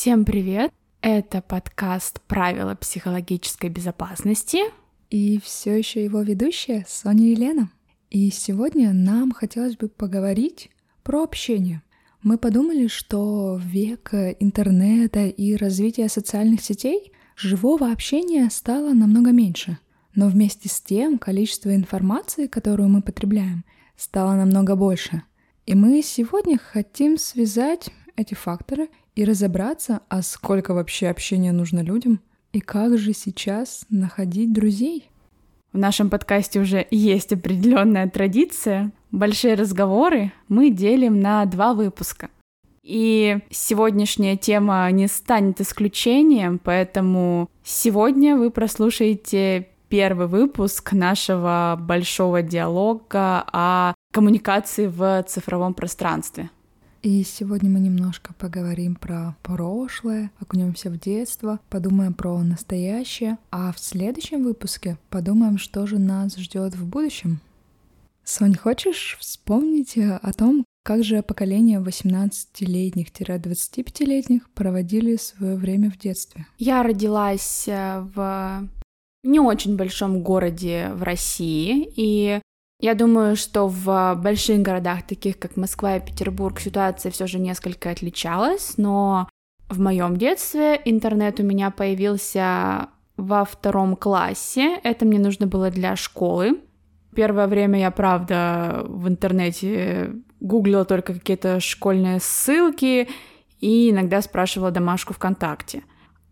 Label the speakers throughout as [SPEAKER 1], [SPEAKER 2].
[SPEAKER 1] Всем привет! Это подкаст «Правила психологической безопасности».
[SPEAKER 2] И все еще его ведущая Соня и Лена. И сегодня нам хотелось бы поговорить про общение. Мы подумали, что век интернета и развития социальных сетей живого общения стало намного меньше. Но вместе с тем количество информации, которую мы потребляем, стало намного больше. И мы сегодня хотим связать эти факторы и разобраться, а сколько вообще общения нужно людям, и как же сейчас находить друзей.
[SPEAKER 1] В нашем подкасте уже есть определенная традиция. Большие разговоры мы делим на два выпуска. И сегодняшняя тема не станет исключением, поэтому сегодня вы прослушаете первый выпуск нашего большого диалога о коммуникации в цифровом пространстве.
[SPEAKER 2] И сегодня мы немножко поговорим про прошлое, окунемся в детство, подумаем про настоящее, а в следующем выпуске подумаем, что же нас ждет в будущем. Сонь, хочешь вспомнить о том, как же поколение 18-летних-25-летних проводили свое время в детстве?
[SPEAKER 1] Я родилась э, в не очень большом городе в России, и я думаю, что в больших городах, таких как Москва и Петербург, ситуация все же несколько отличалась, но в моем детстве интернет у меня появился во втором классе. Это мне нужно было для школы. Первое время я, правда, в интернете гуглила только какие-то школьные ссылки и иногда спрашивала домашку ВКонтакте.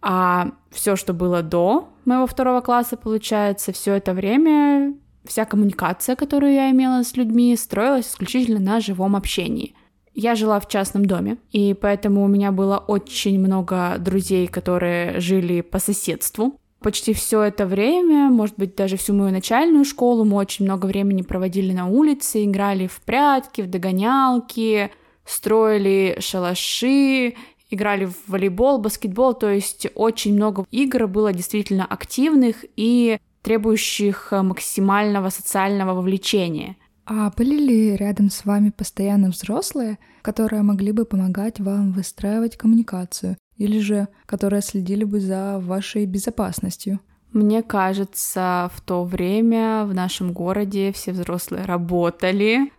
[SPEAKER 1] А все, что было до моего второго класса, получается, все это время вся коммуникация, которую я имела с людьми, строилась исключительно на живом общении. Я жила в частном доме, и поэтому у меня было очень много друзей, которые жили по соседству. Почти все это время, может быть, даже всю мою начальную школу, мы очень много времени проводили на улице, играли в прятки, в догонялки, строили шалаши, играли в волейбол, баскетбол, то есть очень много игр было действительно активных и требующих э, максимального социального вовлечения.
[SPEAKER 2] А были ли рядом с вами постоянно взрослые, которые могли бы помогать вам выстраивать коммуникацию, или же которые следили бы за вашей безопасностью?
[SPEAKER 1] Мне кажется, в то время в нашем городе все взрослые работали.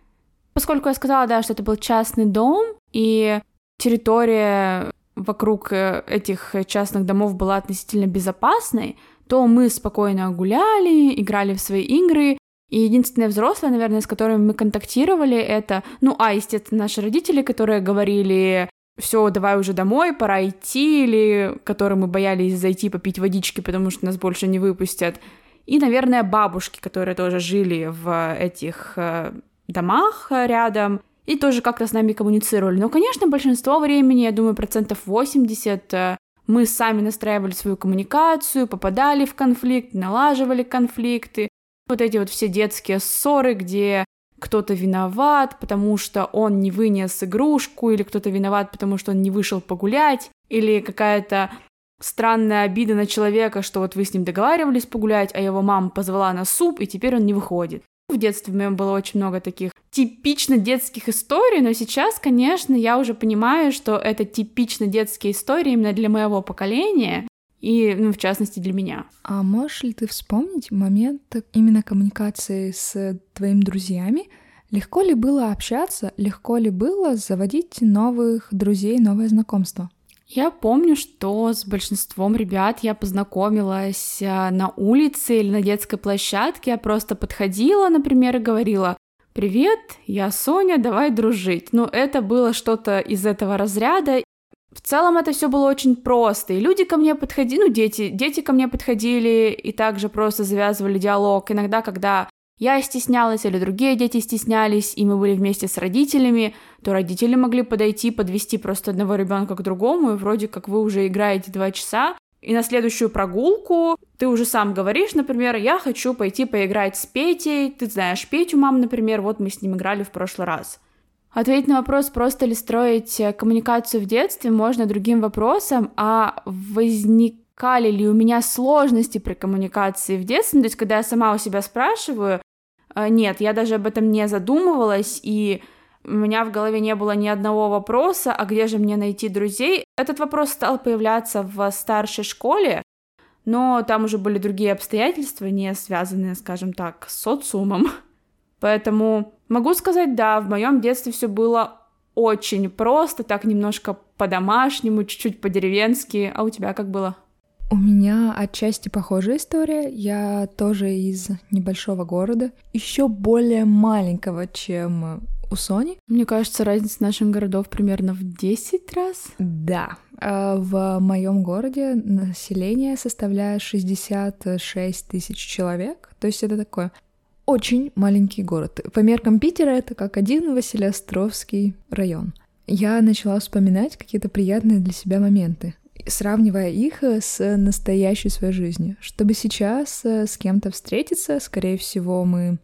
[SPEAKER 1] Поскольку я сказала, да, что это был частный дом, и территория вокруг э, этих частных домов была относительно безопасной, то мы спокойно гуляли, играли в свои игры, и единственное взрослое, наверное, с которыми мы контактировали, это, ну, а, естественно, наши родители, которые говорили, все, давай уже домой, пора идти, или которые мы боялись зайти попить водички, потому что нас больше не выпустят. И, наверное, бабушки, которые тоже жили в этих э, домах рядом, и тоже как-то с нами коммуницировали. Но, конечно, большинство времени, я думаю, процентов 80 мы сами настраивали свою коммуникацию, попадали в конфликт, налаживали конфликты. Вот эти вот все детские ссоры, где кто-то виноват, потому что он не вынес игрушку, или кто-то виноват, потому что он не вышел погулять, или какая-то странная обида на человека, что вот вы с ним договаривались погулять, а его мама позвала на суп, и теперь он не выходит. В детстве у меня было очень много таких типично детских историй, но сейчас, конечно, я уже понимаю, что это типично детские истории именно для моего поколения, и, ну, в частности, для меня.
[SPEAKER 2] А можешь ли ты вспомнить момент именно коммуникации с твоими друзьями? Легко ли было общаться, легко ли было заводить новых друзей, новое знакомство?
[SPEAKER 1] Я помню, что с большинством ребят я познакомилась а, на улице или на детской площадке. Я просто подходила, например, и говорила «Привет, я Соня, давай дружить». Ну, это было что-то из этого разряда. В целом это все было очень просто, и люди ко мне подходили, ну, дети, дети ко мне подходили и также просто завязывали диалог. Иногда, когда я стеснялась или другие дети стеснялись, и мы были вместе с родителями, то родители могли подойти, подвести просто одного ребенка к другому, и вроде как вы уже играете два часа, и на следующую прогулку ты уже сам говоришь, например, я хочу пойти поиграть с Петей, ты знаешь Петю, мам, например, вот мы с ним играли в прошлый раз. Ответить на вопрос, просто ли строить э, коммуникацию в детстве, можно другим вопросом, а возникали ли у меня сложности при коммуникации в детстве, ну, то есть когда я сама у себя спрашиваю, э, нет, я даже об этом не задумывалась, и у меня в голове не было ни одного вопроса, а где же мне найти друзей. Этот вопрос стал появляться в старшей школе, но там уже были другие обстоятельства, не связанные, скажем так, с социумом. Поэтому могу сказать, да, в моем детстве все было очень просто, так немножко по-домашнему, чуть-чуть по-деревенски. А у тебя как было?
[SPEAKER 2] У меня отчасти похожая история. Я тоже из небольшого города, еще более маленького, чем у Сони.
[SPEAKER 1] Мне кажется, разница наших городов примерно в 10 раз.
[SPEAKER 2] Да. А в моем городе население составляет 66 тысяч человек. То есть это такое очень маленький город. По меркам Питера это как один Василиостровский район. Я начала вспоминать какие-то приятные для себя моменты сравнивая их э, с настоящей своей жизнью. Чтобы сейчас э, с кем-то встретиться, скорее всего, мы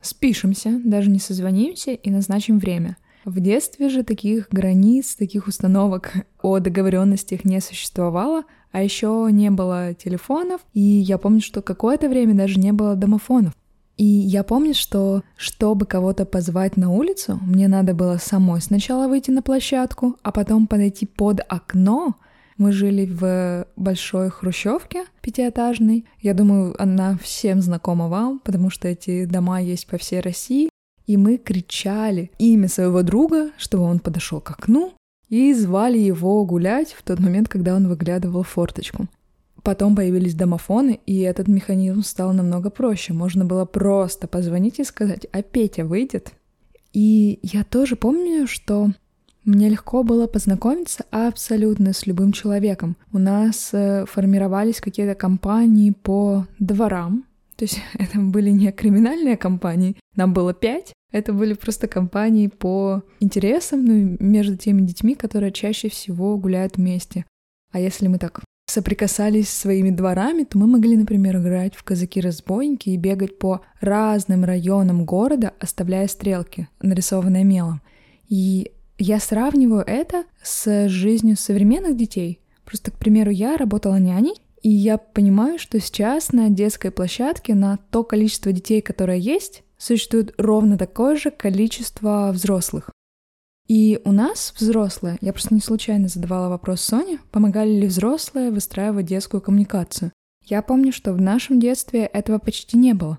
[SPEAKER 2] спишемся, даже не созвонимся и назначим время. В детстве же таких границ, таких установок о договоренностях не существовало, а еще не было телефонов, и я помню, что какое-то время даже не было домофонов. И я помню, что чтобы кого-то позвать на улицу, мне надо было самой сначала выйти на площадку, а потом подойти под окно, мы жили в большой хрущевке пятиэтажной. Я думаю, она всем знакома вам, потому что эти дома есть по всей России. И мы кричали имя своего друга, чтобы он подошел к окну, и звали его гулять в тот момент, когда он выглядывал форточку. Потом появились домофоны, и этот механизм стал намного проще. Можно было просто позвонить и сказать, а Петя выйдет. И я тоже помню, что мне легко было познакомиться абсолютно с любым человеком. У нас э, формировались какие-то компании по дворам. То есть это были не криминальные компании, нам было пять. Это были просто компании по интересам, ну, между теми детьми, которые чаще всего гуляют вместе. А если мы так соприкасались с своими дворами, то мы могли, например, играть в казаки-разбойники и бегать по разным районам города, оставляя стрелки, нарисованные мелом. И я сравниваю это с жизнью современных детей. Просто, к примеру, я работала няней, и я понимаю, что сейчас на детской площадке на то количество детей, которое есть, существует ровно такое же количество взрослых. И у нас взрослые, я просто не случайно задавала вопрос Соне, помогали ли взрослые выстраивать детскую коммуникацию. Я помню, что в нашем детстве этого почти не было.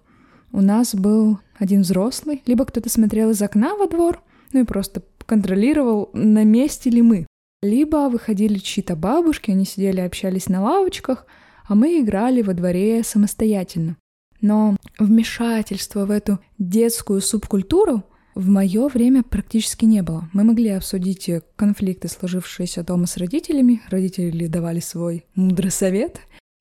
[SPEAKER 2] У нас был один взрослый, либо кто-то смотрел из окна во двор, ну и просто контролировал, на месте ли мы. Либо выходили чьи-то бабушки, они сидели, общались на лавочках, а мы играли во дворе самостоятельно. Но вмешательства в эту детскую субкультуру в мое время практически не было. Мы могли обсудить конфликты, сложившиеся дома с родителями, родители давали свой мудрый совет,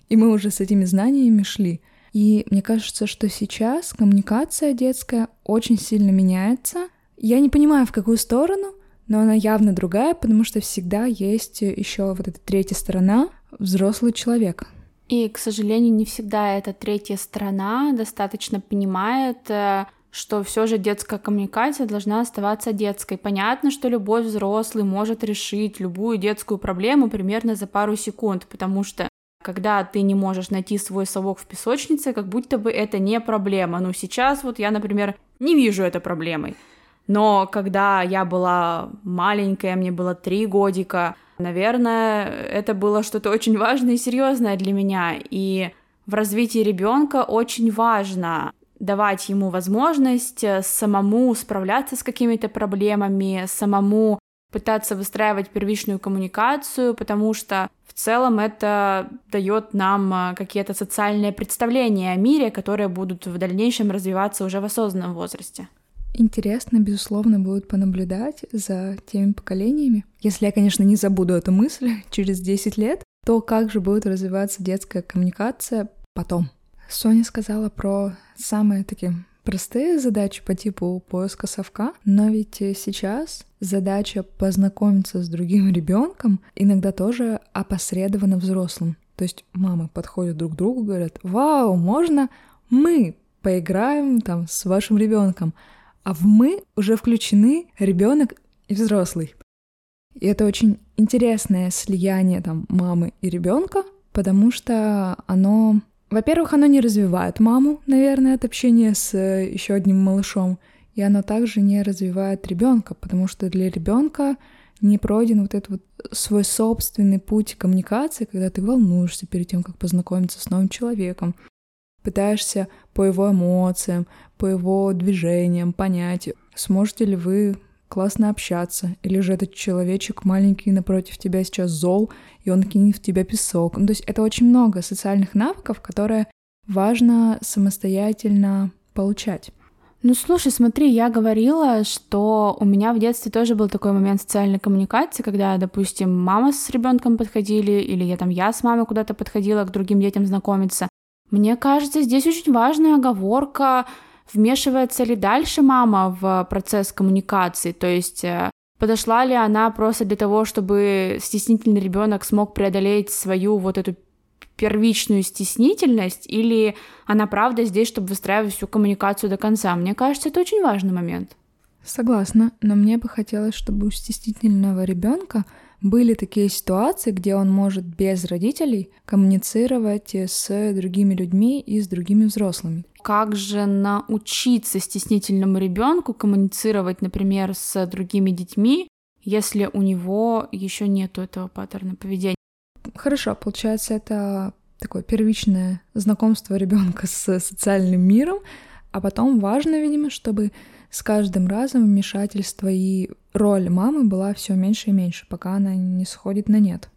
[SPEAKER 2] и мы уже с этими знаниями шли. И мне кажется, что сейчас коммуникация детская очень сильно меняется — я не понимаю, в какую сторону, но она явно другая, потому что всегда есть еще вот эта третья сторона, взрослый человек.
[SPEAKER 1] И, к сожалению, не всегда эта третья сторона достаточно понимает, э, что все же детская коммуникация должна оставаться детской. Понятно, что любой взрослый может решить любую детскую проблему примерно за пару секунд, потому что когда ты не можешь найти свой совок в песочнице, как будто бы это не проблема. Ну, сейчас вот я, например, не вижу это проблемой. Но когда я была маленькая, мне было три годика, наверное, это было что-то очень важное и серьезное для меня. И в развитии ребенка очень важно давать ему возможность э, самому справляться с какими-то проблемами, самому пытаться выстраивать первичную коммуникацию, потому что в целом это дает нам э, какие-то социальные представления о мире, которые будут в дальнейшем развиваться уже в осознанном возрасте.
[SPEAKER 2] Интересно, безусловно, будет понаблюдать за теми поколениями. Если я, конечно, не забуду эту мысль через 10 лет, то как же будет развиваться детская коммуникация потом. Соня сказала про самые такие простые задачи по типу поиска совка, но ведь сейчас задача познакомиться с другим ребенком иногда тоже опосредованно взрослым. То есть мамы подходят друг к другу, говорят, вау, можно мы поиграем там с вашим ребенком а в мы уже включены ребенок и взрослый. И это очень интересное слияние там мамы и ребенка, потому что оно, во-первых, оно не развивает маму, наверное, от общения с э, еще одним малышом, и и оно также не развивает ребенка, потому что для ребенка не пройден вот этот вот свой собственный путь коммуникации, когда ты волнуешься перед тем, как познакомиться с новым человеком, пытаешься по его эмоциям, по его движениям понять, сможете ли вы классно общаться, или же этот человечек маленький напротив тебя сейчас зол, и он кинет в тебя песок. Ну, то есть это очень много социальных навыков, которые важно самостоятельно получать.
[SPEAKER 1] Ну слушай, смотри, я говорила, что у меня в детстве тоже был такой момент социальной коммуникации, когда, допустим, мама с ребенком подходили, или я там я с мамой куда-то подходила к другим детям знакомиться. Мне кажется, здесь очень важная оговорка, вмешивается ли дальше мама в процесс коммуникации, то есть э, подошла ли она просто для того, чтобы стеснительный ребенок смог преодолеть свою вот эту первичную стеснительность, или она правда здесь, чтобы выстраивать всю коммуникацию до конца. Мне кажется, это очень важный момент.
[SPEAKER 2] Согласна, но мне бы хотелось, чтобы у стеснительного ребенка были такие ситуации, где он может без родителей коммуницировать с другими людьми и с другими взрослыми.
[SPEAKER 1] Как же научиться стеснительному ребенку коммуницировать, например, с другими детьми, если у него еще нет этого паттерна поведения?
[SPEAKER 2] Хорошо, получается, это такое первичное знакомство ребенка с социальным миром, а потом важно, видимо, чтобы с каждым разом вмешательство и роль мамы была все меньше и меньше, пока она не сходит на нет.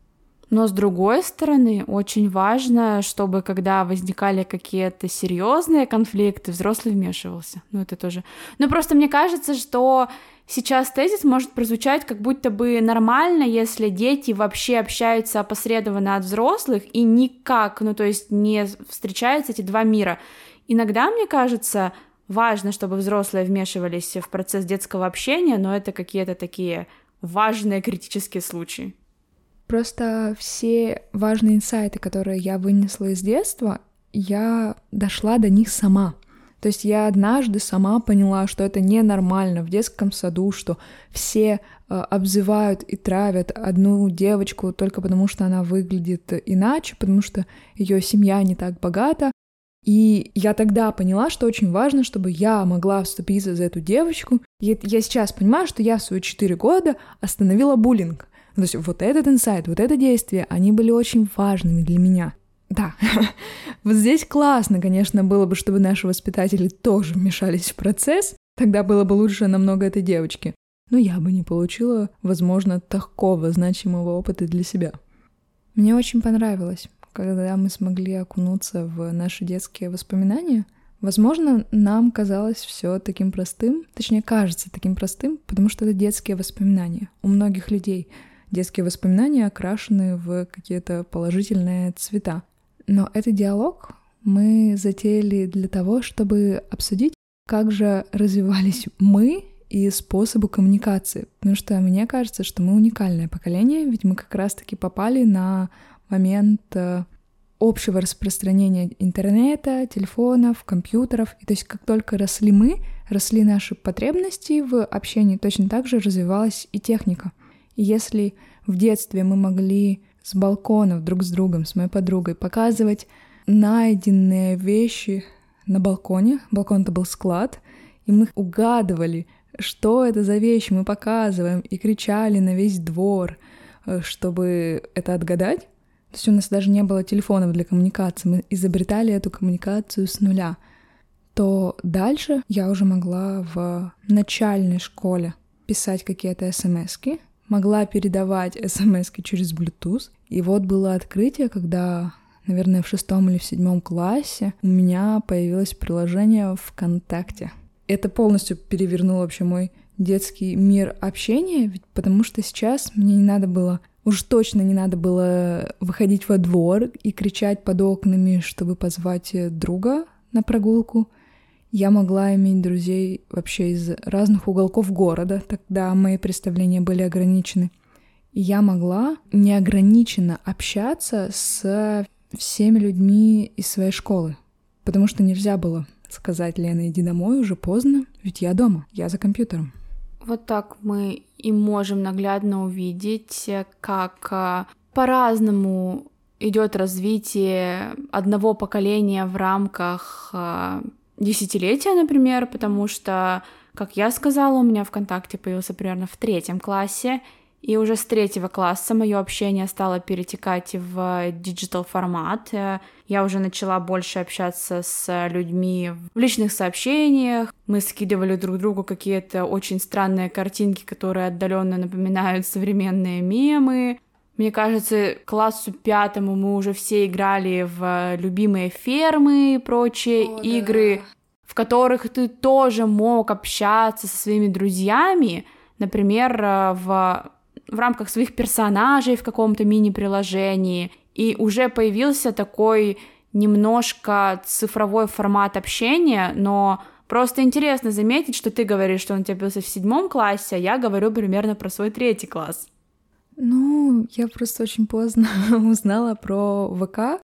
[SPEAKER 1] Но с другой стороны, очень важно, чтобы когда возникали какие-то серьезные конфликты, взрослый вмешивался. Ну, это тоже. Ну, просто мне кажется, что сейчас тезис может прозвучать как будто бы нормально, если дети вообще общаются опосредованно от взрослых и никак, ну то есть не встречаются эти два мира. Иногда, мне кажется, важно, чтобы взрослые вмешивались в процесс детского общения, но это какие-то такие важные критические случаи.
[SPEAKER 2] Просто все важные инсайты, которые я вынесла из детства, я дошла до них сама. То есть я однажды сама поняла, что это ненормально в детском саду, что все э, обзывают и травят одну девочку только потому, что она выглядит иначе, потому что ее семья не так богата. И я тогда поняла, что очень важно, чтобы я могла вступиться за эту девочку. И я сейчас понимаю, что я в свои четыре года остановила буллинг. То есть вот этот инсайт, вот это действие, они были очень важными для меня. Да, вот здесь классно, конечно, было бы, чтобы наши воспитатели тоже вмешались в процесс, тогда было бы лучше намного этой девочки. Но я бы не получила, возможно, такого значимого опыта для себя. Мне очень понравилось, когда мы смогли окунуться в наши детские воспоминания. Возможно, нам казалось все таким простым, точнее, кажется таким простым, потому что это детские воспоминания у многих людей. Детские воспоминания окрашены в какие-то положительные цвета. Но этот диалог мы затеяли для того, чтобы обсудить, как же развивались мы и способы коммуникации. Потому что мне кажется, что мы уникальное поколение, ведь мы как раз-таки попали на момент э, общего распространения интернета, телефонов, компьютеров. И то есть как только росли мы, росли наши потребности в общении, точно так же развивалась и техника. И если в детстве мы могли с балконов друг с другом, с моей подругой, показывать найденные вещи на балконе. Балкон это был склад, и мы угадывали, что это за вещи мы показываем, и кричали на весь двор, э, чтобы это отгадать. То есть у нас даже не было телефонов для коммуникации, мы изобретали эту коммуникацию с нуля. То дальше я уже могла в начальной школе писать какие-то смс могла передавать смс через Bluetooth. И вот было открытие, когда, наверное, в шестом или в седьмом классе у меня появилось приложение ВКонтакте. Это полностью перевернуло вообще мой детский мир общения, ведь потому что сейчас мне не надо было Уж точно не надо было выходить во двор и кричать под окнами, чтобы позвать друга на прогулку — я могла иметь друзей вообще из разных уголков города, тогда мои представления были ограничены. И я могла неограниченно общаться с всеми людьми из своей школы, потому что нельзя было сказать Лена, иди домой, уже поздно, ведь я дома, я за компьютером.
[SPEAKER 1] Вот так мы и можем наглядно увидеть, как а, по-разному идет развитие одного поколения в рамках а, десятилетия, например, потому что Как я сказала, у меня ВКонтакте появился примерно в третьем классе, и уже с третьего класса мое общение стало перетекать в digital формат. Я уже начала больше общаться с людьми в личных сообщениях. Мы скидывали друг другу какие-то очень странные картинки, которые отдаленно напоминают современные мемы. Мне кажется, классу пятому мы уже все играли в любимые фермы и прочие О, игры, да. в которых ты тоже мог общаться со своими друзьями, например, в в рамках своих персонажей в каком-то мини-приложении, и уже появился такой немножко цифровой формат общения, но просто интересно заметить, что ты говоришь, что он тебя появился в седьмом классе, а я говорю примерно про свой третий класс.
[SPEAKER 2] Ну, я просто очень поздно узнала про ВК,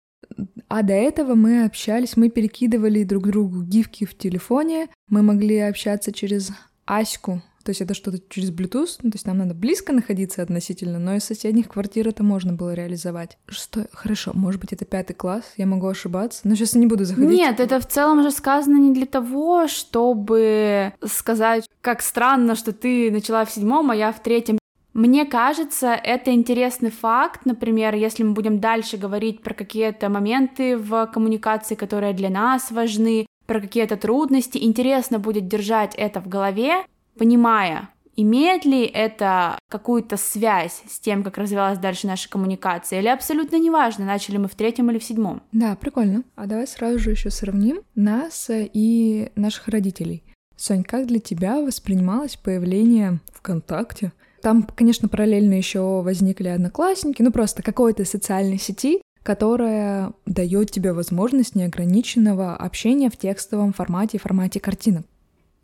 [SPEAKER 2] а до этого мы общались, мы перекидывали друг другу гифки в телефоне, мы могли общаться через Аську, то есть это что-то через Bluetooth, ну, то есть нам надо близко находиться относительно, но из соседних квартир это можно было реализовать. Что? Хорошо, может быть, это пятый класс, я могу ошибаться, но сейчас я не буду заходить.
[SPEAKER 1] Нет, это в целом уже сказано не для того, чтобы сказать, как странно, что ты начала в седьмом, а я в третьем. Мне кажется, это интересный факт. Например, если мы будем дальше говорить про какие-то моменты в коммуникации, которые для нас важны, про какие-то трудности, интересно будет держать это в голове понимая, имеет ли это какую-то связь с тем, как развивалась дальше наша коммуникация, или абсолютно неважно, начали мы в третьем или в седьмом.
[SPEAKER 2] Да, прикольно. А давай сразу же еще сравним нас и наших родителей. Сонь, как для тебя воспринималось появление ВКонтакте? Там, конечно, параллельно еще возникли одноклассники, ну просто какой-то социальной сети, которая дает тебе возможность неограниченного общения в текстовом формате и формате картинок.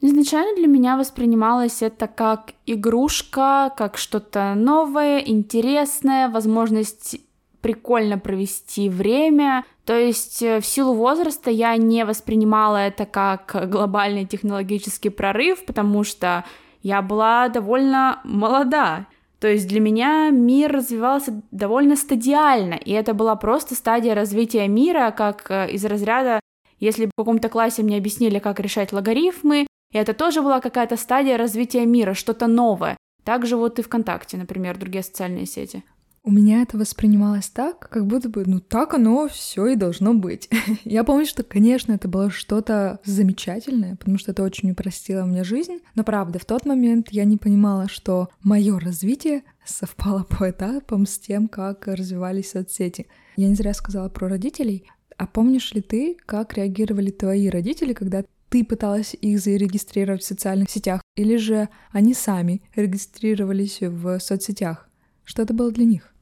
[SPEAKER 1] Изначально для меня воспринималось это как игрушка, как что-то новое, интересное, возможность прикольно провести время. То есть э, в силу возраста я не воспринимала это как глобальный технологический прорыв, потому что я была довольно молода. То есть для меня мир развивался довольно стадиально, и это была просто стадия развития мира, как э, из разряда, если в каком-то классе мне объяснили, как решать логарифмы, и это тоже была какая-то стадия развития мира, что-то новое. Также вот и ВКонтакте, например, другие социальные сети.
[SPEAKER 2] У меня это воспринималось так, как будто бы, ну так оно все и должно быть. Я помню, что, конечно, это было что-то замечательное, потому что это очень упростило мне жизнь. Но правда, в тот момент я не понимала, что мое развитие совпало по этапам с тем, как развивались соцсети. Я не зря сказала про родителей. А помнишь ли ты, как реагировали твои родители, когда ты пыталась их зарегистрировать в социальных сетях, или же они сами регистрировались в соцсетях? Что это было для них?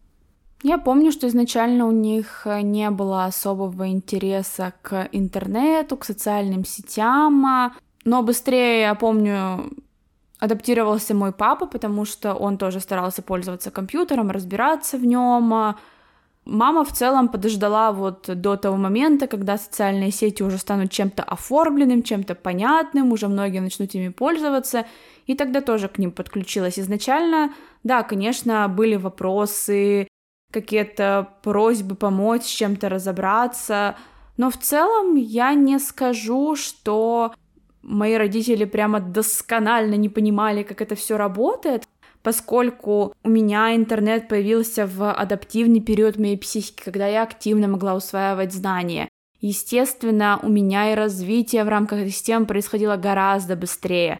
[SPEAKER 1] Я помню, что изначально у них не было особого интереса к интернету, к социальным сетям, но быстрее, я помню, адаптировался мой папа, потому что он тоже старался пользоваться компьютером, разбираться в нем, Мама в целом подождала вот до того момента, когда социальные сети уже станут чем-то оформленным, чем-то понятным, уже многие начнут ими пользоваться, и тогда тоже к ним подключилась. Изначально, да, конечно, были вопросы, какие-то просьбы помочь, чем-то разобраться, но в целом я не скажу, что мои родители прямо досконально не понимали, как это все работает поскольку у меня интернет появился в адаптивный период моей психики, когда я активно могла усваивать знания. Естественно, у меня и развитие в рамках системы происходило гораздо быстрее.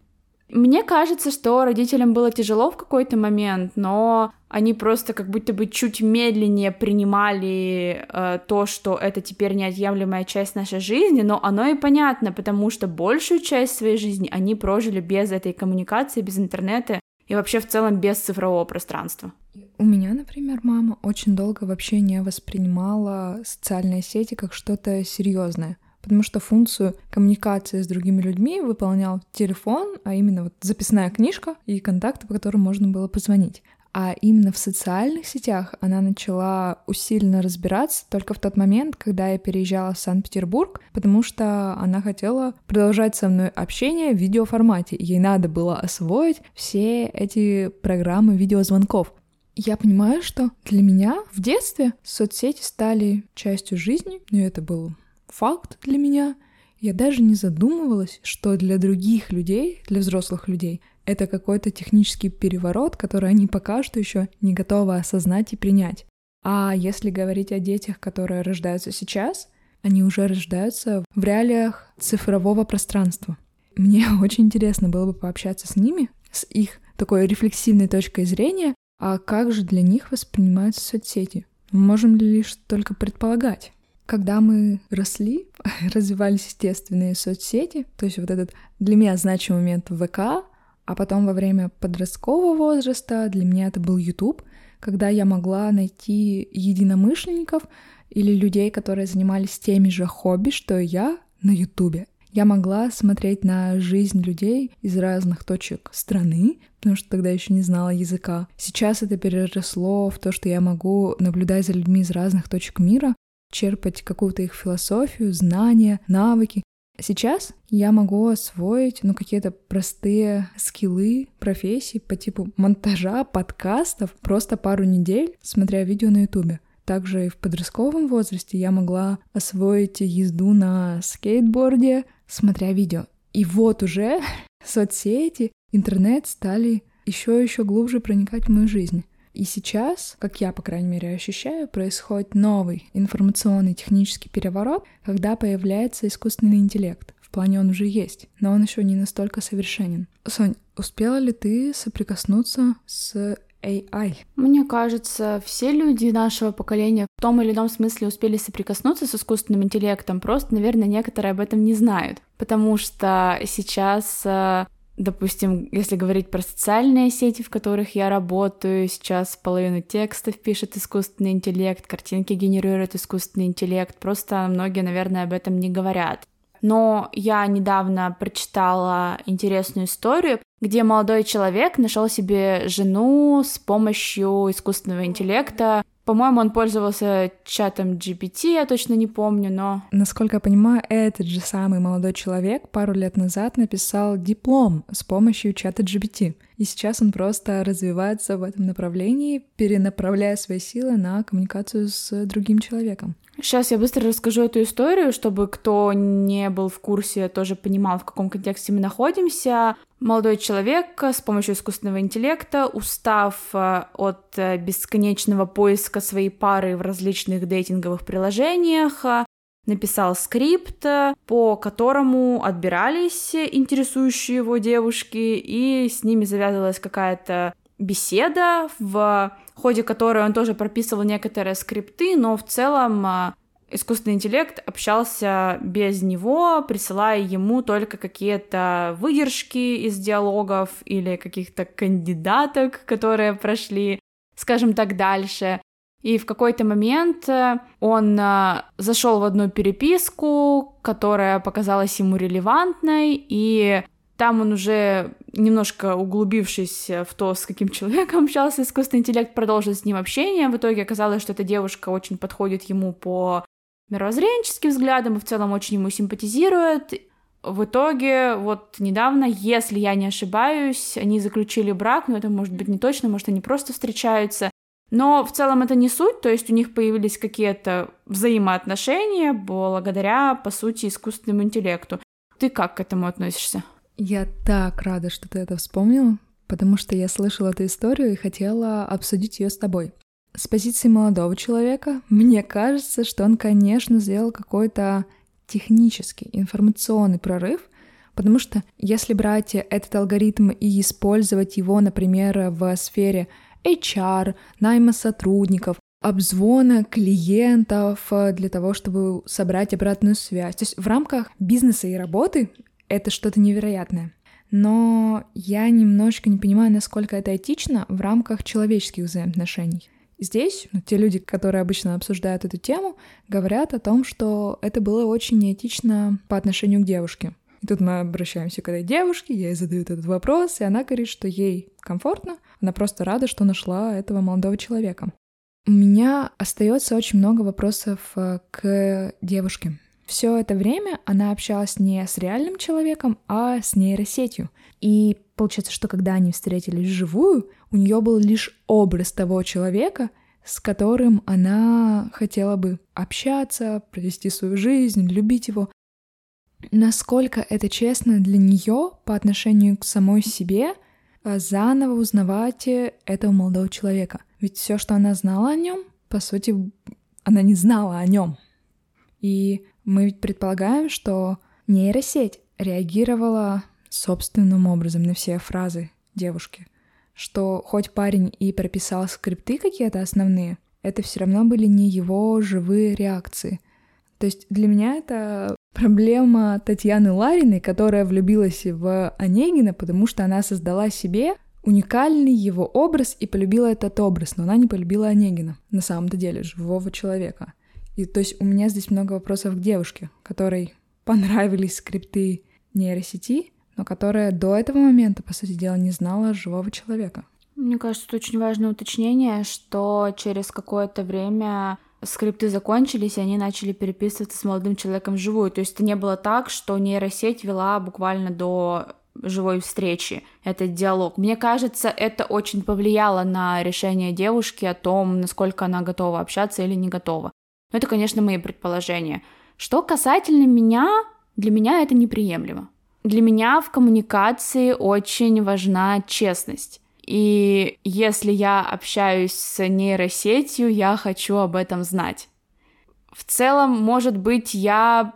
[SPEAKER 1] Мне кажется, что родителям было тяжело в какой-то момент, но они просто как будто бы чуть медленнее принимали э, то, что это теперь неотъемлемая часть нашей жизни, но оно и понятно, потому что большую часть своей жизни они прожили без этой коммуникации, без интернета, и вообще в целом без цифрового пространства.
[SPEAKER 2] У меня, например, мама очень долго вообще не воспринимала социальные сети как что-то серьезное, потому что функцию коммуникации с другими людьми выполнял телефон, а именно вот записная книжка и контакты, по которым можно было позвонить. А именно в социальных сетях она начала усиленно разбираться только в тот момент, когда я переезжала в Санкт-Петербург, потому что она хотела продолжать со мной общение в видеоформате. Ей надо было освоить все эти программы видеозвонков. Я понимаю, что для меня в детстве соцсети стали частью жизни, и это был факт для меня. Я даже не задумывалась, что для других людей, для взрослых людей, это какой-то технический переворот, который они пока что еще не готовы осознать и принять. А если говорить о детях, которые рождаются сейчас, они уже рождаются в реалиях цифрового пространства. Мне очень интересно было бы пообщаться с ними, с их такой рефлексивной точкой зрения, а как же для них воспринимаются соцсети? Можем ли лишь только предполагать? Когда мы росли, развивались естественные соцсети, то есть вот этот для меня значимый момент ВК, а потом во время подросткового возраста для меня это был YouTube, когда я могла найти единомышленников или людей, которые занимались теми же хобби, что и я на YouTube. Я могла смотреть на жизнь людей из разных точек страны, потому что тогда еще не знала языка. Сейчас это переросло в то, что я могу наблюдать за людьми из разных точек мира, черпать какую-то их философию, знания, навыки. Сейчас я могу освоить, ну, какие-то простые скиллы профессии по типу монтажа, подкастов просто пару недель, смотря видео на ютубе. Также и в подростковом возрасте я могла освоить езду на скейтборде, смотря видео. И вот уже соцсети, интернет стали еще еще глубже проникать в мою жизнь. И сейчас, как я, по крайней мере, ощущаю, происходит новый информационный технический переворот, когда появляется искусственный интеллект. В плане он уже есть, но он еще не настолько совершенен. Сонь, успела ли ты соприкоснуться с AI?
[SPEAKER 1] Мне кажется, все люди нашего поколения в том или ином смысле успели соприкоснуться с искусственным интеллектом, просто, наверное, некоторые об этом не знают, потому что сейчас э, Допустим, если говорить про социальные сети, в которых я работаю, сейчас половину текстов пишет искусственный интеллект, картинки генерирует искусственный интеллект, просто многие, наверное, об этом не говорят. Но я недавно прочитала интересную историю, где молодой человек нашел себе жену с помощью искусственного интеллекта, по-моему, он пользовался чатом GPT, я точно не помню, но...
[SPEAKER 2] Насколько я понимаю, этот же самый молодой человек пару лет назад написал диплом с помощью чата GPT. И сейчас он просто развивается в этом направлении, перенаправляя свои силы на коммуникацию с другим человеком.
[SPEAKER 1] Сейчас я быстро расскажу эту историю, чтобы кто не был в курсе, тоже понимал, в каком контексте мы находимся. Молодой человек с помощью искусственного интеллекта, устав э, от э, бесконечного поиска своей пары в различных дейтинговых приложениях, э, написал скрипт, по которому отбирались интересующие его девушки, и с ними завязывалась какая-то беседа, в ходе которой он тоже прописывал некоторые скрипты, но в целом а, искусственный интеллект общался без него, присылая ему только какие-то выдержки из диалогов или каких-то кандидаток, которые прошли, скажем так, дальше. И в какой-то момент э, он а, зашел в одну переписку, которая показалась ему релевантной, и там он уже, немножко углубившись в то, с каким человеком общался искусственный интеллект, продолжил с ним общение. В итоге оказалось, что эта девушка очень подходит ему по мировоззренческим взглядам и в целом очень ему симпатизирует. В итоге, вот недавно, если я не ошибаюсь, они заключили брак, но это может быть не точно, может, они просто встречаются. Но в целом это не суть, то есть у них появились какие-то взаимоотношения благодаря, по сути, искусственному интеллекту. Ты как к этому относишься?
[SPEAKER 2] Я так рада, что ты это вспомнила, потому что я слышала эту историю и хотела обсудить ее с тобой. С позиции молодого человека, мне кажется, что он, конечно, сделал какой-то технический, информационный прорыв, потому что если брать этот алгоритм и использовать его, например, в сфере HR, найма сотрудников, обзвона клиентов для того, чтобы собрать обратную связь. То есть в рамках бизнеса и работы это что-то невероятное. Но я немножечко не понимаю, насколько это этично в рамках человеческих взаимоотношений. Здесь ну, те люди, которые обычно обсуждают эту тему, говорят о том, что это было очень неэтично по отношению к девушке. И тут мы обращаемся к этой девушке, я ей задаю этот вопрос, и она говорит, что ей комфортно, она просто рада, что нашла этого молодого человека. У меня остается очень много вопросов э, к девушке. Все это время она общалась не с реальным человеком, а с нейросетью. И получается, что когда они встретились вживую, у нее был лишь образ того человека, с которым она хотела бы общаться, провести свою жизнь, любить его. насколько это честно для нее по отношению к самой себе а, заново узнавать этого молодого человека. Ведь все, что она знала о нем, по сути, она не знала о нем. И мы ведь предполагаем, что нейросеть реагировала собственным образом на все фразы девушки, что хоть парень и прописал скрипты какие-то основные, это все равно были не его живые реакции. То есть для меня это проблема Татьяны Лариной, которая влюбилась в Онегина, потому что она создала себе уникальный его образ и полюбила этот образ, но она не полюбила Онегина, на самом-то деле, живого человека. И то есть у меня здесь много вопросов к девушке, которой понравились скрипты нейросети, но которая до этого момента, по сути дела, не знала живого человека.
[SPEAKER 1] Мне кажется, это очень важное уточнение, что через какое-то время скрипты закончились, и они начали переписываться с молодым человеком вживую. То есть это не было так, что нейросеть вела буквально до живой встречи, этот диалог. Мне кажется, это очень повлияло на решение девушки о том, насколько она готова общаться или не готова. Но это, конечно, мои предположения. Что касательно меня, для меня это неприемлемо. Для меня в коммуникации очень важна честность. И если я общаюсь с нейросетью, я хочу об этом знать. В целом, может быть, я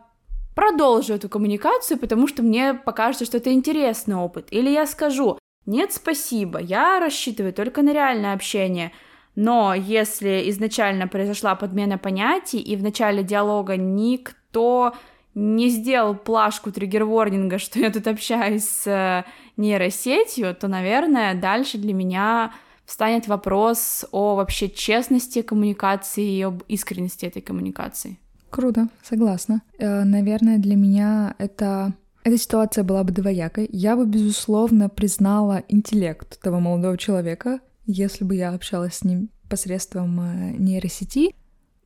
[SPEAKER 1] продолжу эту коммуникацию, потому что мне покажется, что это интересный опыт. Или я скажу, нет, спасибо, я рассчитываю только на реальное общение. Но если изначально произошла подмена понятий, и в начале диалога никто не сделал плашку триггер-ворнинга, что я тут общаюсь с э, нейросетью, то, наверное, дальше для меня встанет вопрос о вообще честности коммуникации и об искренности этой коммуникации.
[SPEAKER 2] Круто, согласна. Э, наверное, для меня это эта ситуация была бы двоякой. Я бы, безусловно, признала интеллект того молодого человека, если бы я общалась с ним посредством э, нейросети,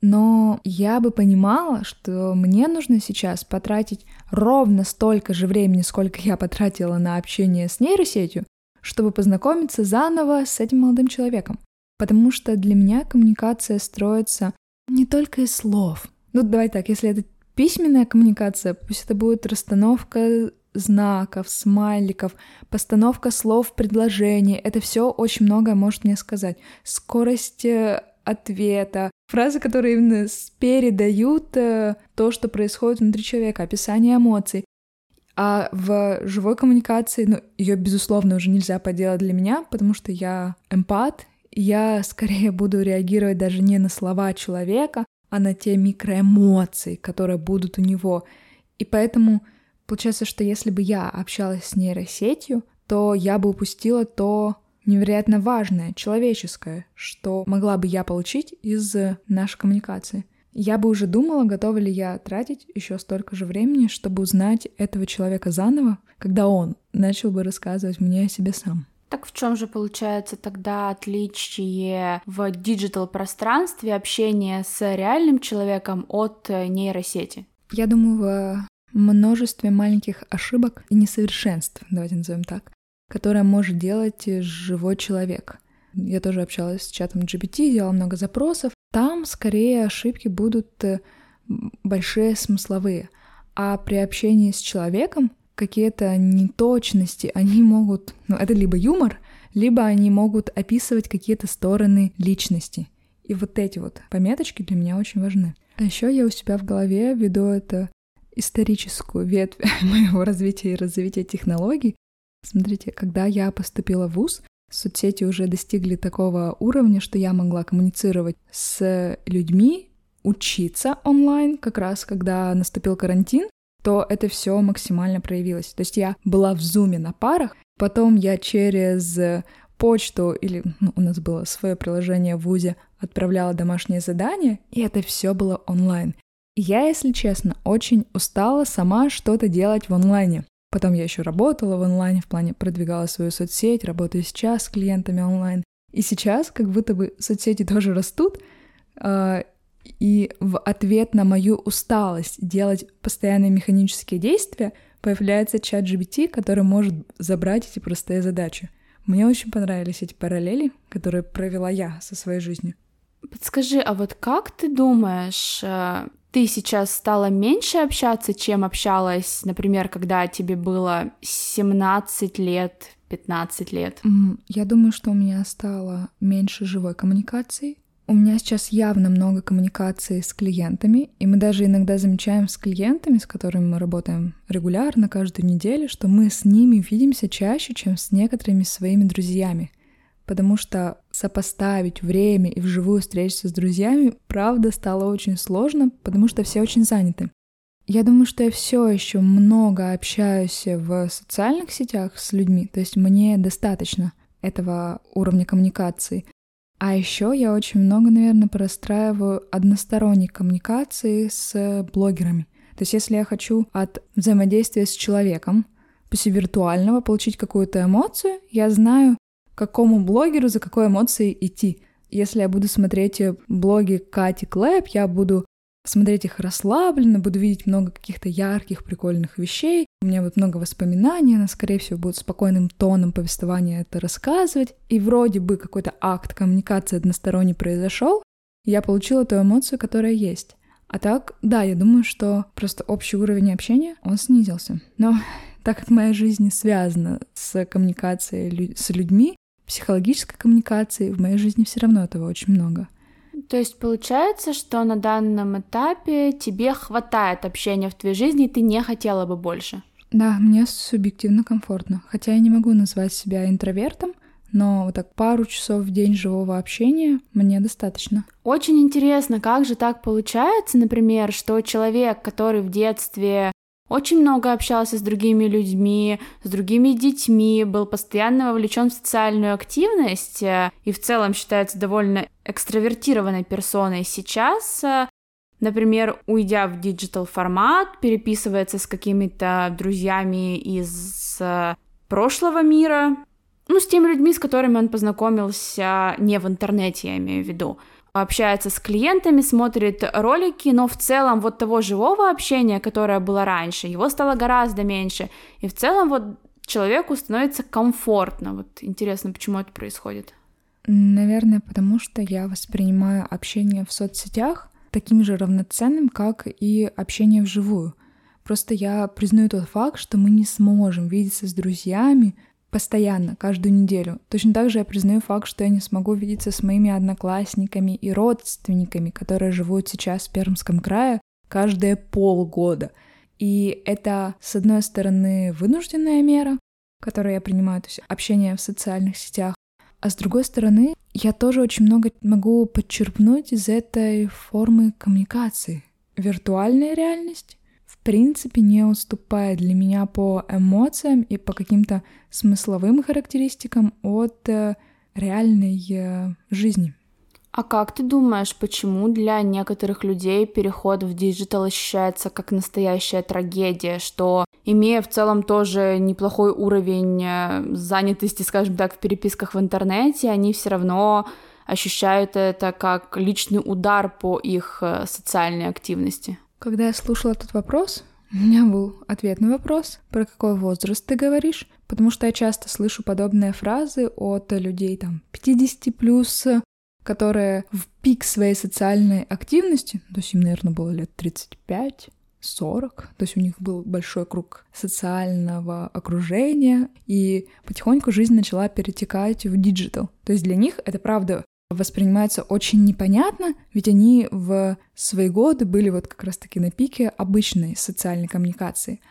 [SPEAKER 2] но я бы понимала, что мне нужно сейчас потратить ровно столько же времени, сколько я потратила на общение с нейросетью, чтобы познакомиться заново с этим молодым человеком. Потому что для меня коммуникация строится не только из слов. Ну, давай так, если это письменная коммуникация, пусть это будет расстановка знаков, смайликов, постановка слов в предложении. Это все очень многое может мне сказать. Скорость э, ответа, фразы, которые именно передают э, то, что происходит внутри человека, описание эмоций. А в живой коммуникации, ну, ее, безусловно, уже нельзя поделать для меня, потому что я эмпат, я скорее буду реагировать даже не на слова человека, а на те микроэмоции, которые будут у него. И поэтому получается, что если бы я общалась с нейросетью, то я бы упустила то, невероятно важное, человеческое, что могла бы я получить из нашей коммуникации. Я бы уже думала, готова ли я тратить еще столько же времени, чтобы узнать этого человека заново, когда он начал бы рассказывать мне о себе сам.
[SPEAKER 1] Так в чем же получается тогда отличие в digital пространстве общения с реальным человеком от нейросети?
[SPEAKER 2] Я думаю, в множестве маленьких ошибок и несовершенств, давайте назовем так которое может делать живой человек. Я тоже общалась с чатом GPT, делала много запросов. Там скорее ошибки будут э, большие смысловые. А при общении с человеком какие-то неточности, они могут... Ну, это либо юмор, либо они могут описывать какие-то стороны личности. И вот эти вот пометочки для меня очень важны. А еще я у себя в голове веду это историческую ветвь моего развития и развития технологий, Смотрите, когда я поступила в ВУЗ, соцсети уже достигли такого уровня, что я могла коммуницировать с людьми, учиться онлайн, как раз когда наступил карантин, то это все максимально проявилось. То есть я была в зуме на парах, потом я через почту или ну, у нас было свое приложение в ВУЗе, отправляла домашнее задание, и это все было онлайн. Я, если честно, очень устала сама что-то делать в онлайне. Потом я еще работала в онлайне, в плане продвигала свою соцсеть, работаю сейчас с клиентами онлайн. И сейчас как будто бы соцсети тоже растут, э, и в ответ на мою усталость делать постоянные механические действия появляется чат GBT, который может забрать эти простые задачи. Мне очень понравились эти параллели, которые провела я со своей жизнью.
[SPEAKER 1] Подскажи, а вот как ты думаешь, э, ты сейчас стала меньше общаться, чем общалась, например, когда тебе было 17 лет, 15 лет?
[SPEAKER 2] Я думаю, что у меня стало меньше живой коммуникации. У меня сейчас явно много коммуникации с клиентами, и мы даже иногда замечаем с клиентами, с которыми мы работаем регулярно, каждую неделю, что мы с ними видимся чаще, чем с некоторыми своими друзьями. Потому что сопоставить время и вживую встретиться с друзьями, правда, стало очень сложно, потому что все очень заняты. Я думаю, что я все еще много общаюсь в социальных сетях с людьми, то есть мне достаточно этого уровня коммуникации. А еще я очень много, наверное, простраиваю односторонней коммуникации с блогерами. То есть если я хочу от взаимодействия с человеком, пусть и виртуального, получить какую-то эмоцию, я знаю, какому блогеру за какой эмоцией идти. Если я буду смотреть блоги Кати Клэп, я буду смотреть их расслабленно, буду видеть много каких-то ярких, прикольных вещей. У меня будет много воспоминаний, она, скорее всего, будет спокойным тоном повествования это рассказывать. И вроде бы какой-то акт коммуникации односторонний произошел, я получила ту эмоцию, которая есть. А так, да, я думаю, что просто общий уровень общения, он снизился. Но так как моя жизнь связана с коммуникацией с людьми, психологической коммуникацией, в моей жизни все равно этого очень много.
[SPEAKER 1] То есть получается, что на данном этапе тебе хватает общения в твоей жизни, и ты не хотела бы больше?
[SPEAKER 2] Да, мне субъективно комфортно. Хотя я не могу назвать себя интровертом, но вот так пару часов в день живого общения мне достаточно.
[SPEAKER 1] Очень интересно, как же так получается, например, что человек, который в детстве очень много общался с другими людьми, с другими детьми, был постоянно вовлечен в социальную активность и в целом считается довольно экстравертированной персоной сейчас, например, уйдя в digital формат, переписывается с какими-то друзьями из прошлого мира, ну, с теми людьми, с которыми он познакомился не в интернете, я имею в виду, общается с клиентами, смотрит ролики, но в целом вот того живого общения, которое было раньше, его стало гораздо меньше. И в целом вот человеку становится комфортно. Вот интересно, почему это происходит?
[SPEAKER 2] Наверное, потому что я воспринимаю общение в соцсетях таким же равноценным, как и общение вживую. Просто я признаю тот факт, что мы не сможем видеться с друзьями постоянно, каждую неделю. Точно так же я признаю факт, что я не смогу видеться с моими одноклассниками и родственниками, которые живут сейчас в Пермском крае, каждые полгода. И это, с одной стороны, вынужденная мера, которую я принимаю, то есть общение в социальных сетях, а с другой стороны, я тоже очень много могу подчерпнуть из этой формы коммуникации. Виртуальная реальность в принципе не уступает для меня по эмоциям и по каким-то смысловым характеристикам от э, реальной э, жизни.
[SPEAKER 1] А как ты думаешь, почему для некоторых людей переход в digital ощущается как настоящая трагедия, что имея в целом тоже неплохой уровень э, занятости, скажем так, в переписках в интернете, они все равно ощущают это как личный удар по их социальной активности?
[SPEAKER 2] Когда я слушала этот вопрос, у меня был ответный вопрос, про какой возраст ты говоришь, потому что я часто слышу подобные фразы от людей там 50 плюс, которые в пик своей социальной активности, то есть им, наверное, было лет 35, 40, то есть у них был большой круг социального окружения, и потихоньку жизнь начала перетекать в digital. То есть для них это правда воспринимается очень непонятно, ведь они в свои годы были вот как раз-таки на пике обычной социальной коммуникации.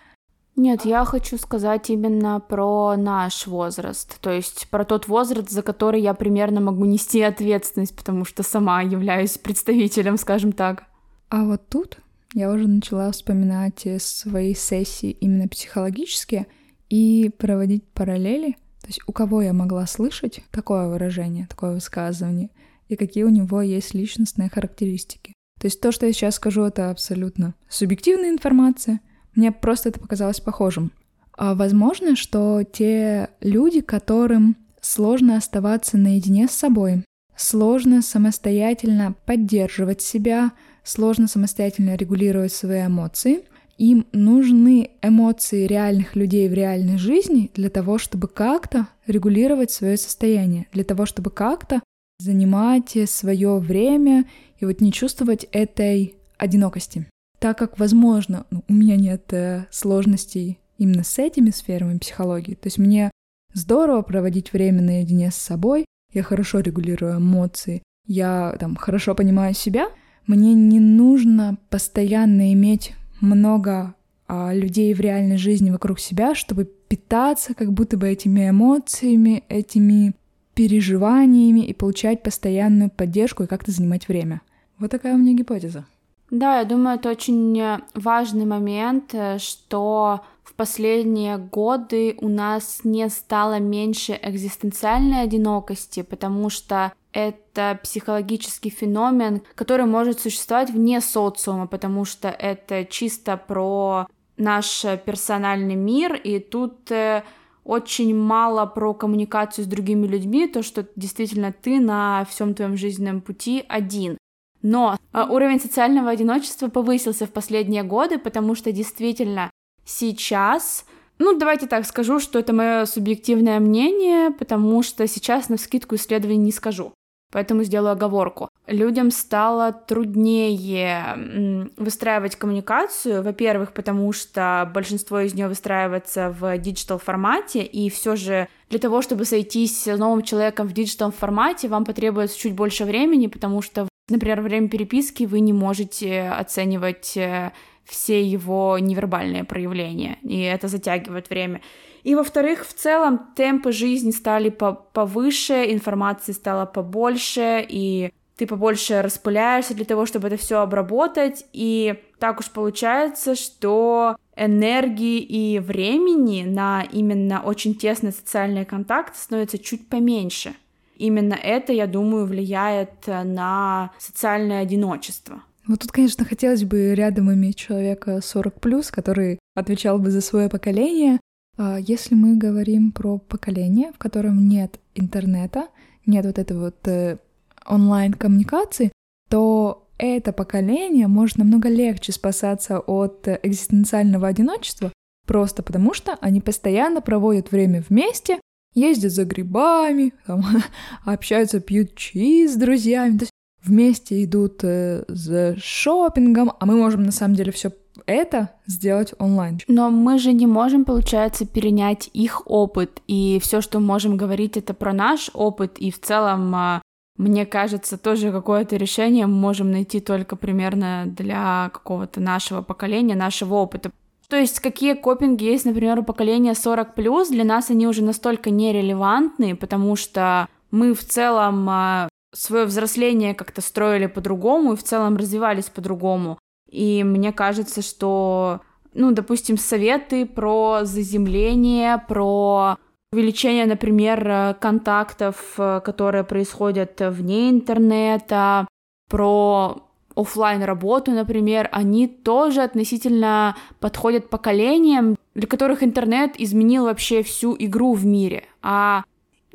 [SPEAKER 1] Нет, я хочу сказать именно про наш возраст, то есть про тот возраст, за который я примерно могу нести ответственность, потому что сама являюсь представителем, скажем так.
[SPEAKER 2] А вот тут я уже начала вспоминать свои сессии именно психологические и проводить параллели то есть у кого я могла слышать такое выражение, такое высказывание, и какие у него есть личностные характеристики. То есть то, что я сейчас скажу, это абсолютно субъективная информация. Мне просто это показалось похожим. А возможно, что те люди, которым сложно оставаться наедине с собой, сложно самостоятельно поддерживать себя, сложно самостоятельно регулировать свои эмоции — им нужны эмоции реальных людей в реальной жизни для того, чтобы как-то регулировать свое состояние, для того, чтобы как-то занимать свое время и вот не чувствовать этой одинокости. так как, возможно, ну, у меня нет э, сложностей именно с этими сферами психологии, то есть мне здорово проводить время наедине с собой, я хорошо регулирую эмоции, я там хорошо понимаю себя, мне не нужно постоянно иметь много а, людей в реальной жизни вокруг себя, чтобы питаться как будто бы этими эмоциями, этими переживаниями и получать постоянную поддержку и как-то занимать время. Вот такая у меня гипотеза.
[SPEAKER 1] Да, я думаю, это очень э, важный момент, э, что в последние годы у нас не стало меньше экзистенциальной одинокости, потому что это психологический феномен, который может существовать вне социума, потому что это чисто про наш персональный мир, и тут э, очень мало про коммуникацию с другими людьми, то, что действительно ты на всем твоем жизненном пути один. Но э, уровень социального одиночества повысился в последние годы, потому что действительно сейчас, ну давайте так скажу, что это мое субъективное мнение, потому что сейчас навскидку исследований не скажу. Поэтому сделаю оговорку. Людям стало труднее выстраивать коммуникацию, во-первых, потому что большинство из нее выстраивается в digital формате, и все же для того, чтобы сойтись с новым человеком в digital формате, вам потребуется чуть больше времени, потому что, например, во время переписки вы не можете оценивать э, все его невербальные проявления, и это затягивает время. И, во-вторых, в целом темпы жизни стали повыше, информации стало побольше, и ты побольше распыляешься для того, чтобы это все обработать, и так уж получается, что энергии и времени на именно очень тесный социальный контакт становится чуть поменьше. Именно это, я думаю, влияет на социальное одиночество.
[SPEAKER 2] Вот тут, конечно, хотелось бы рядом иметь человека 40+, который отвечал бы за свое поколение, а, если мы говорим про поколение, в котором нет интернета, нет вот этой вот э, онлайн-коммуникации, то это поколение может намного легче спасаться от экзистенциального одиночества, просто потому что они постоянно проводят время вместе, ездят за грибами, там, общаются, пьют чай с друзьями, то вместе идут э, за шопингом, а мы можем на самом деле все это сделать онлайн.
[SPEAKER 1] Но мы же не можем, получается, перенять их опыт, и все, что можем говорить, это про наш опыт, и в целом а, мне кажется, тоже какое-то решение мы можем найти только примерно для какого-то нашего поколения, нашего опыта. То есть какие копинги есть, например, у поколения 40+, для нас они уже настолько нерелевантны, потому что мы в целом а, свое взросление как-то строили по-другому и в целом развивались по-другому. И мне кажется, что, ну, допустим, советы про заземление, про увеличение, например, контактов, которые происходят вне интернета, про офлайн работу, например, они тоже относительно подходят поколениям, для которых интернет изменил вообще всю игру в мире. А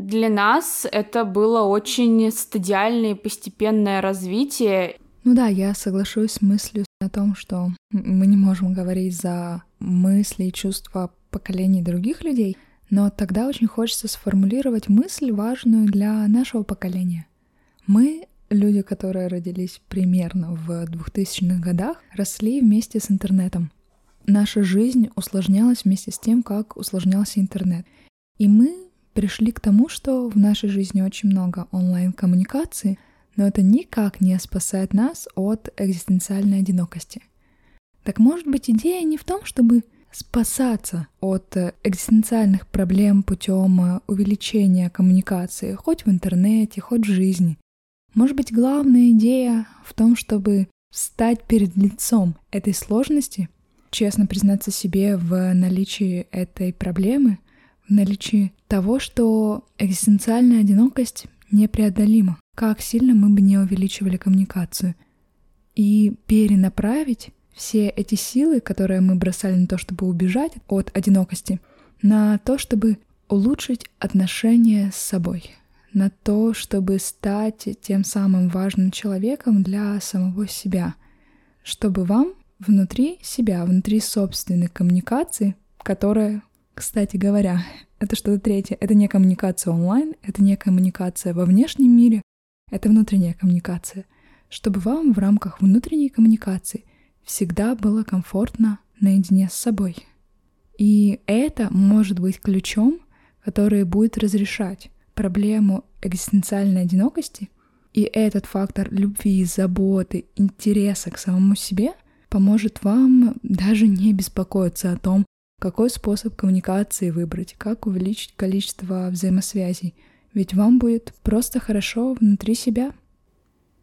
[SPEAKER 1] для нас это было очень стадиальное и постепенное развитие.
[SPEAKER 2] Ну да, я соглашусь с мыслью о том, что мы не можем говорить за мысли и чувства поколений других людей, но тогда очень хочется сформулировать мысль, важную для нашего поколения. Мы, люди, которые родились примерно в 2000-х годах, росли вместе с интернетом. Наша жизнь усложнялась вместе с тем, как усложнялся интернет. И мы пришли к тому, что в нашей жизни очень много онлайн-коммуникации, но это никак не спасает нас от экзистенциальной одинокости. Так может быть идея не в том, чтобы спасаться от экзистенциальных проблем путем увеличения коммуникации, хоть в интернете, хоть в жизни. Может быть, главная идея в том, чтобы встать перед лицом этой сложности, честно признаться себе в наличии этой проблемы — наличии того, что экзистенциальная одинокость непреодолима, как сильно мы бы не увеличивали коммуникацию, и перенаправить все эти силы, которые мы бросали на то, чтобы убежать от одинокости, на то, чтобы улучшить отношения с собой, на то, чтобы стать тем самым важным человеком для самого себя, чтобы вам внутри себя, внутри собственной коммуникации, которая кстати говоря, это что-то третье. Это не коммуникация онлайн, это не коммуникация во внешнем мире, это внутренняя коммуникация. Чтобы вам в рамках внутренней коммуникации всегда было комфортно наедине с собой. И это может быть ключом, который будет разрешать проблему экзистенциальной одинокости, и этот фактор любви, заботы, интереса к самому себе поможет вам даже не беспокоиться о том, какой способ коммуникации выбрать, как увеличить количество взаимосвязей, ведь вам будет просто хорошо внутри себя.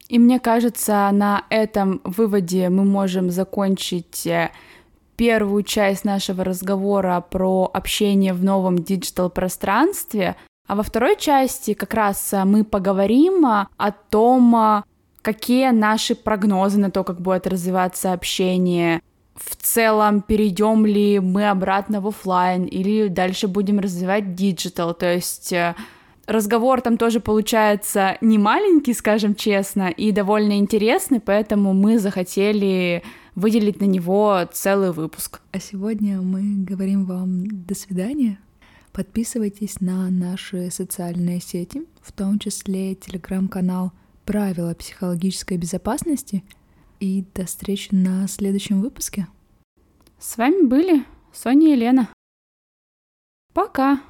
[SPEAKER 1] И мне кажется, на этом выводе мы можем закончить э, первую часть нашего разговора про общение в новом диджитал-пространстве, а во второй части как раз э, мы поговорим э, о том, какие наши прогнозы на то, как будет развиваться общение, в целом перейдем ли мы обратно в офлайн или дальше будем развивать digital, то есть разговор там тоже получается не маленький, скажем честно, и довольно интересный, поэтому мы захотели выделить на него целый выпуск.
[SPEAKER 2] А сегодня мы говорим вам до свидания. Подписывайтесь на наши социальные сети, в том числе телеграм-канал «Правила психологической безопасности». И до встречи на следующем выпуске.
[SPEAKER 1] С вами были Соня и Лена. Пока!